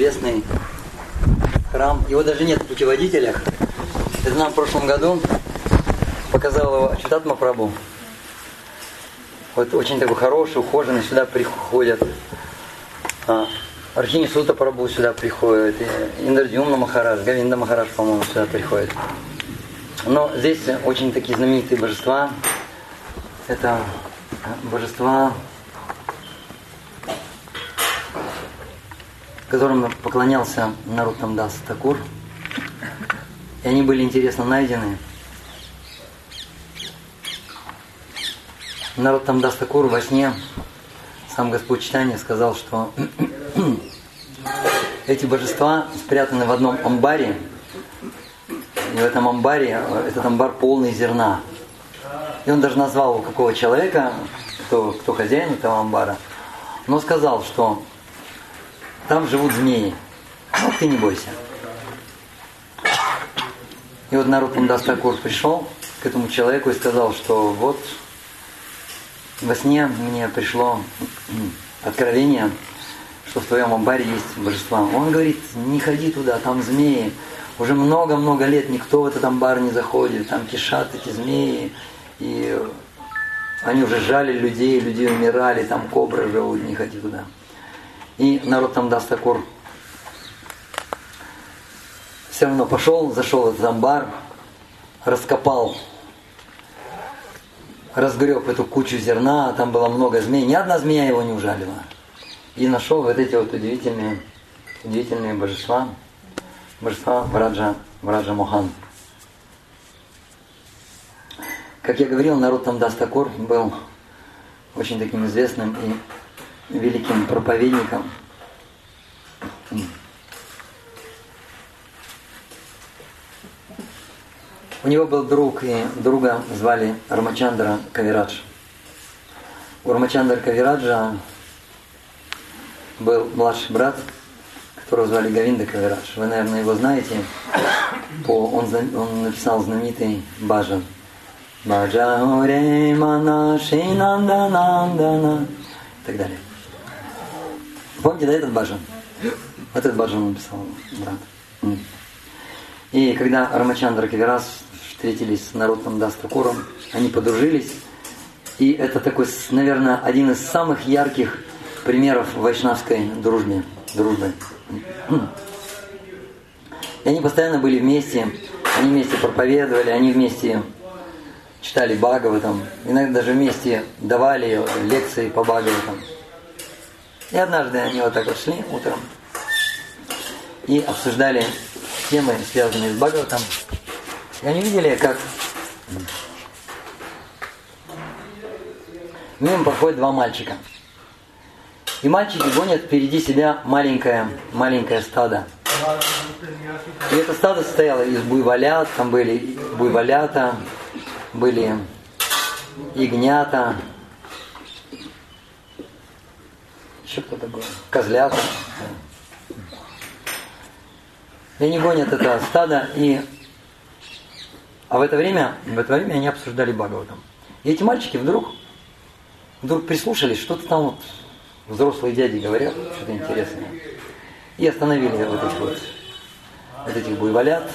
известный храм. Его даже нет в путеводителях. Это нам в прошлом году показал его Читат Мапрабу. Вот очень такой хороший, ухоженный, сюда приходят. А, Архини Сута Прабу сюда приходит, Индардюмна Махараш, Гавинда Махараш, по-моему, сюда приходит. Но здесь очень такие знаменитые божества. Это божества, которым поклонялся Нарутам Дас Такур. И они были интересно найдены. Нарутам Дас Такур во сне сам Господь Читания сказал, что эти божества спрятаны в одном амбаре, и в этом амбаре, этот амбар полный зерна. И он даже назвал какого человека, кто, кто хозяин этого амбара, но сказал, что там живут змеи. Ну, ты не бойся. И вот народ Мдастакур пришел к этому человеку и сказал, что вот во сне мне пришло откровение, что в твоем амбаре есть божества. Он говорит, не ходи туда, там змеи. Уже много-много лет никто в этот амбар не заходит, там кишат эти змеи, и они уже жали людей, люди умирали, там кобры живут, не ходи туда. И народ там даст такор все равно пошел, зашел в этот амбар, раскопал, разгреб эту кучу зерна, там было много змей, ни одна змея его не ужалила. И нашел вот эти вот удивительные, удивительные божества, божества Враджа, Враджа Мохан. Как я говорил, народ там Дастакур был очень таким известным и великим проповедником. У него был друг, и друга звали Рамачандра Кавирадж. У Рамачандра Кавираджа был младший брат, которого звали Гавинда Кавирадж. Вы, наверное, его знаете. По, он, он написал знаменитый баджан. Баджауре Манашинанданандана и так далее. Помните, да, этот баджан? Этот баджан написал, брат. И когда Рамачандра Кавирас встретились с народом Дастакуром, они подружились. И это такой, наверное, один из самых ярких примеров вайшнавской дружбы. дружбы. И они постоянно были вместе, они вместе проповедовали, они вместе читали Бхагаватам, иногда даже вместе давали лекции по Бхагаватам. И однажды они вот так вот шли утром и обсуждали темы, связанные с Бхагаватом. И они видели, как мимо проходят два мальчика – и мальчики гонят впереди себя маленькое, маленькое стадо. И это стадо состояло из буйволят, там были буйволята, были ягнята, кто-то был, козлята. И они гонят это стадо, и... А в это время, в это время они обсуждали Бхагаватам. И эти мальчики вдруг, вдруг прислушались, что-то там вот взрослые дяди говорят что-то интересное. И остановили вот этих вот, вот этих буйволят,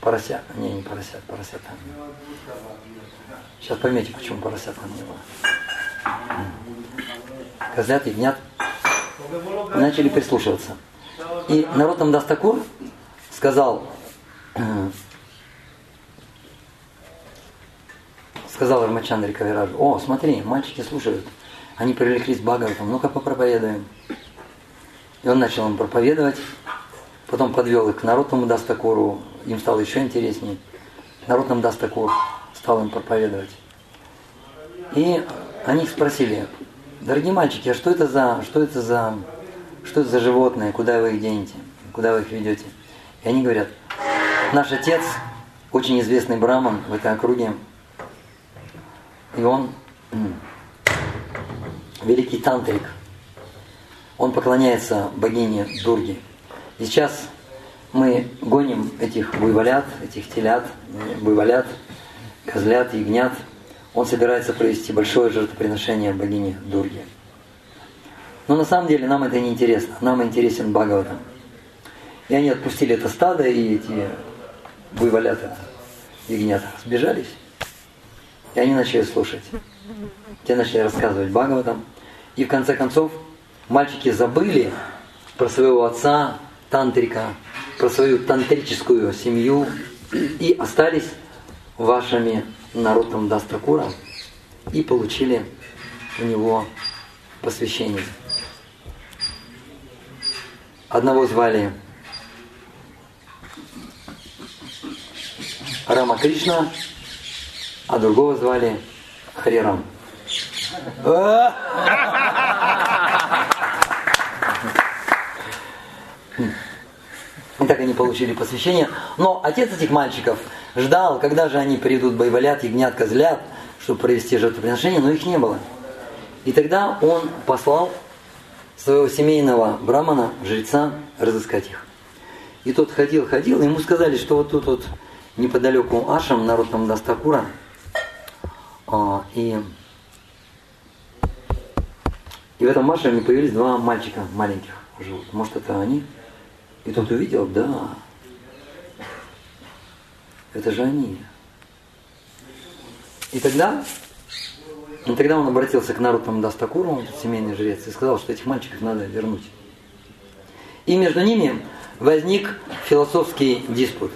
поросят. Не, не поросят, поросят. Сейчас поймете, почему поросят там не было. Козлят, ягнят. Начали прислушиваться. И Нароттам Дас Тхакур сказал, сказал Рамачандре Кавиражу, о, смотри, мальчики слушают. Они привлеклись Бхагаватам, ну-ка попроповедуем. И он начал им проповедовать, потом подвел их к Нароттаму Дас Тхакуру, им стало еще интереснее. Нароттам Дас Тхакур стал им проповедовать. И они спросили, дорогие мальчики, а что это за, что это за, что это за животное, куда вы их денете, куда вы их ведете? И они говорят, наш отец, очень известный браман в этой округе, и он великий тантрик. Он поклоняется богине Дурги. И сейчас мы гоним этих буйволят, этих телят, буйволят, козлят, ягнят. Он собирается провести большое жертвоприношение богине Дурги. Но на самом деле нам это не интересно. Нам интересен Бхагаватам. И они отпустили это стадо, и эти вывалята, ягнята, сбежались. И они начали слушать. Те начали рассказывать Бхагаватам. И в конце концов мальчики забыли про своего отца, тантрика, про свою тантрическую семью и остались вашими народом Дастракура и получили у него посвящение. Одного звали Рама Кришна, а другого звали Харирам. И так они получили посвящение. Но отец этих мальчиков ждал, когда же они придут бойволят, ягнят, козлят, чтобы провести жертвоприношение, но их не было. И тогда он послал своего семейного брамана, жреца, разыскать их. И тот ходил, ходил, ему сказали, что вот тут вот неподалеку Ашам, народ там Дастакура, а, и, и в этом Ашаме появились два мальчика маленьких живут. Может, это они? И тот увидел, да, это же они. И тогда, и тогда он обратился к Нарутам Дастакуру, семейный жрец, и сказал, что этих мальчиков надо вернуть. И между ними возник философский диспут,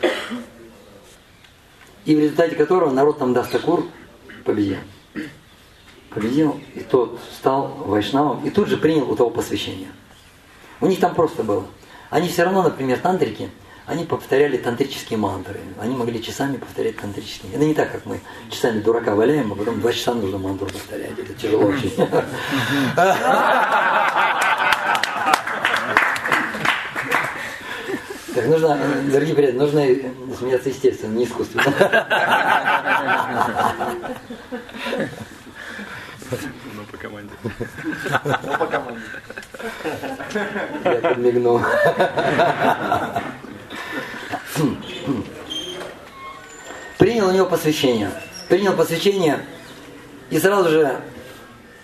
и в результате которого народ там Дастакур победил. Победил, и тот стал вайшнавом, и тут же принял у того посвящение. У них там просто было. Они все равно, например, тантрики, они повторяли тантрические мантры. Они могли часами повторять тантрические. Это не так, как мы часами дурака валяем, а потом два часа нужно мантру повторять. Это тяжело очень. Так нужно, дорогие приятели, нужно смеяться естественно, не искусственно. Ну, по команде. Ну, по команде. Я подмигнул. Принял у него посвящение. Принял посвящение и сразу же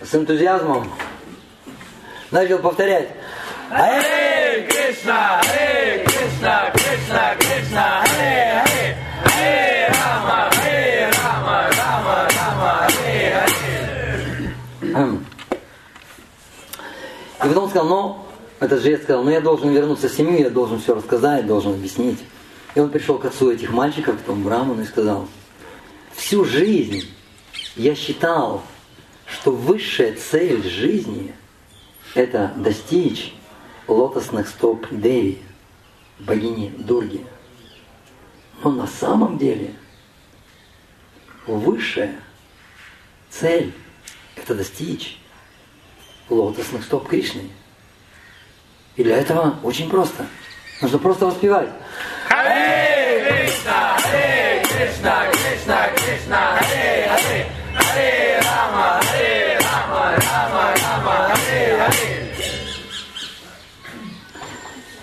с энтузиазмом начал повторять. Аре Кришна, Аре Кришна, Кришна, Кришна, Аре, Аре, Аре Рама, Аре Рама, Рама, Рама, Аре, Аре. И потом сказал, ну, этот жрец сказал, ну я должен вернуться в семью, я должен все рассказать, должен объяснить. И он пришел к отцу этих мальчиков, к тому браману, и сказал, всю жизнь я считал, что высшая цель жизни – это достичь лотосных стоп Деви, богини Дурги. Но на самом деле высшая цель – это достичь лотосных стоп Кришны. И для этого очень просто. Нужно просто воспевать. Харе Кришна, Харе Кришна, Кришна, Кришна, Харе Харе, Харе Рама, Харе Рама, Рама, Рама, Харе Харе.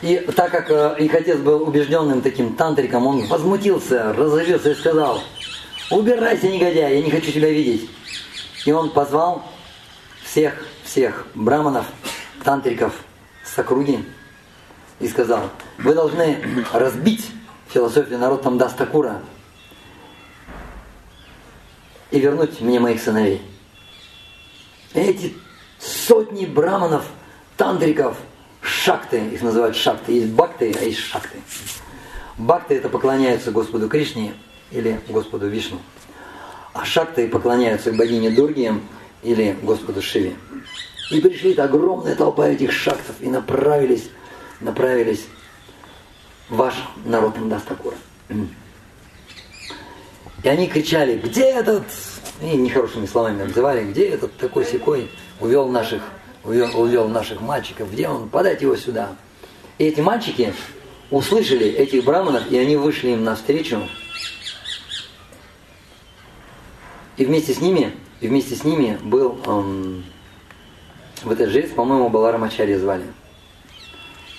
И так как э, их отец был убежденным таким тантриком, он возмутился, разозлился и сказал, убирайся, негодяй, я не хочу тебя видеть. И он позвал всех, всех браманов, тантриков с округи и сказал, вы должны разбить философию народ там даст Такура и вернуть мне моих сыновей. Эти сотни браманов, тантриков – шакты, их называют шакты. Есть бхакты, а есть шакты. Бхакты это поклоняются Господу Кришне или Господу Вишну. А шакты поклоняются богине Дурги или Господу Шиве. И пришли огромная толпа этих шактов и направились, направились в ваш народ Мдастакура. И они кричали, где этот, и нехорошими словами обзывали, где этот такой секой увел наших увел, увел наших мальчиков, где он, подать его сюда. И эти мальчики услышали этих браманов, и они вышли им навстречу. И вместе с ними, и вместе с ними был эм, в этот жрец, по-моему, Баларамачарья звали.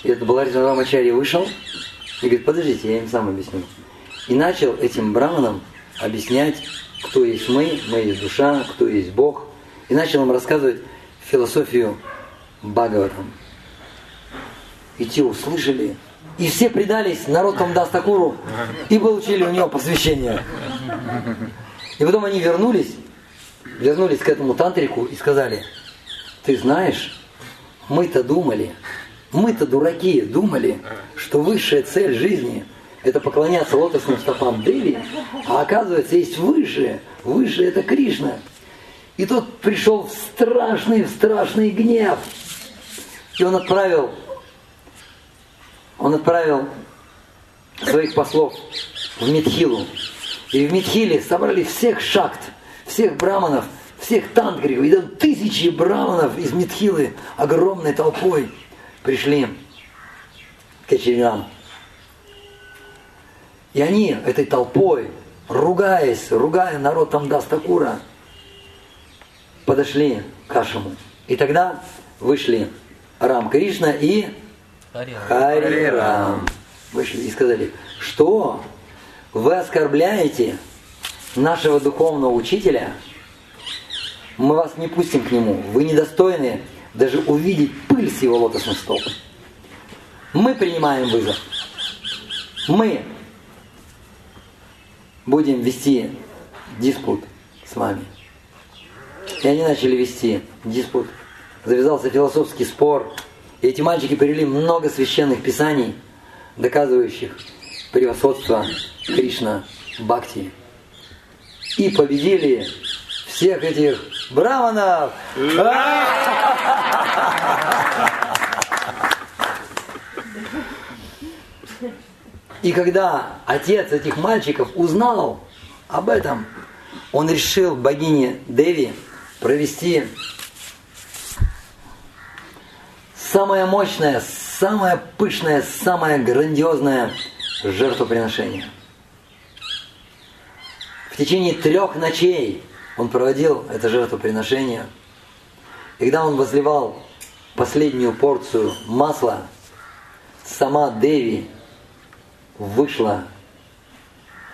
И этот Баларамачарья вышел и говорит, подождите, я им сам объясню. И начал этим браманам объяснять, кто есть мы, мы есть душа, кто есть Бог. И начал им рассказывать, философию Бхагаватам. И те услышали, и все предались народам Дастакуру и получили у него посвящение. И потом они вернулись, вернулись к этому тантрику и сказали, ты знаешь, мы-то думали, мы-то дураки думали, что высшая цель жизни – это поклоняться лотосным стопам Деви, а оказывается, есть высшее, высшее – это Кришна. И тот пришел в страшный, в страшный гнев. И он отправил, он отправил своих послов в Митхилу. И в Митхиле собрали всех шахт, всех браманов, всех тантриков. И там тысячи браманов из Митхилы огромной толпой пришли к очередям. И они этой толпой, ругаясь, ругая народ там Дастакура, подошли к Ашаму. И тогда вышли Рам Кришна и Хари Рам. Вышли и сказали, что вы оскорбляете нашего духовного учителя, мы вас не пустим к нему, вы недостойны даже увидеть пыль с его лотосных стоп. Мы принимаем вызов. Мы будем вести диспут с вами. И они начали вести диспут. Завязался философский спор. И эти мальчики привели много священных писаний, доказывающих превосходство Кришна Бхакти. И победили всех этих браманов. И когда отец этих мальчиков узнал об этом, он решил богине Деви провести самое мощное, самое пышное, самое грандиозное жертвоприношение. В течение трех ночей он проводил это жертвоприношение. И когда он возливал последнюю порцию масла, сама Деви вышла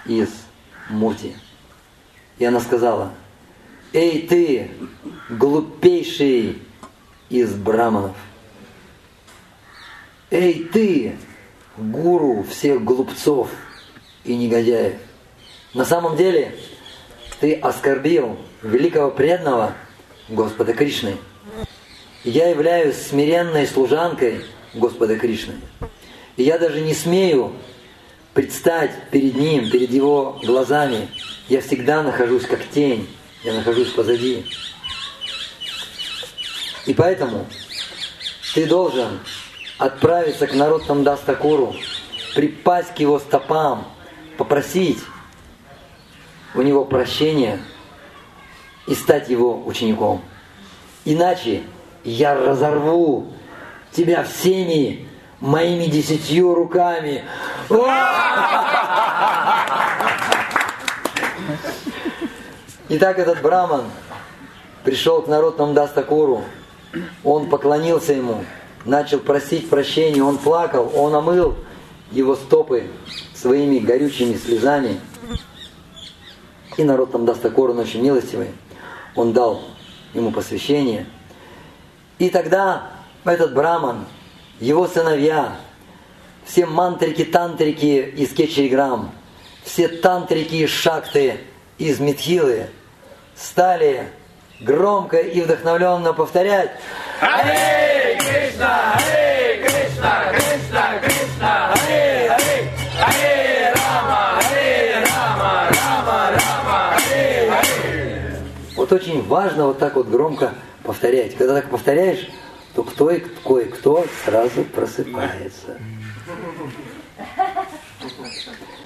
из мути. И она сказала, «Эй ты, глупейший из браманов! Эй ты, гуру всех глупцов и негодяев! На самом деле ты оскорбил великого преданного Господа Кришны. Я являюсь смиренной служанкой Господа Кришны. И я даже не смею предстать перед Ним, перед Его глазами. Я всегда нахожусь как тень, я нахожусь позади. И поэтому ты должен отправиться к народам Дастакуру, припасть к его стопам, попросить у него прощения и стать его учеником. Иначе я разорву тебя всеми моими десятью руками. Итак, этот браман пришел к народному Дастакуру, он поклонился ему, начал просить прощения, он плакал, он омыл его стопы своими горючими слезами. И народ там даст Дастакур, он очень милостивый, он дал ему посвящение. И тогда этот браман, его сыновья, все мантрики, тантрики из Кечериграм, все тантрики и шакты из Митхилы стали громко и вдохновленно повторять Харе Кришна, Харе Кришна, Кришна, Кришна, Харе Харе, Харе Рама, Харе Рама, Рама, Рама, Харе Харе. Вот очень важно вот так вот громко повторять. Когда так повторяешь, то кто и кое-кто сразу просыпается.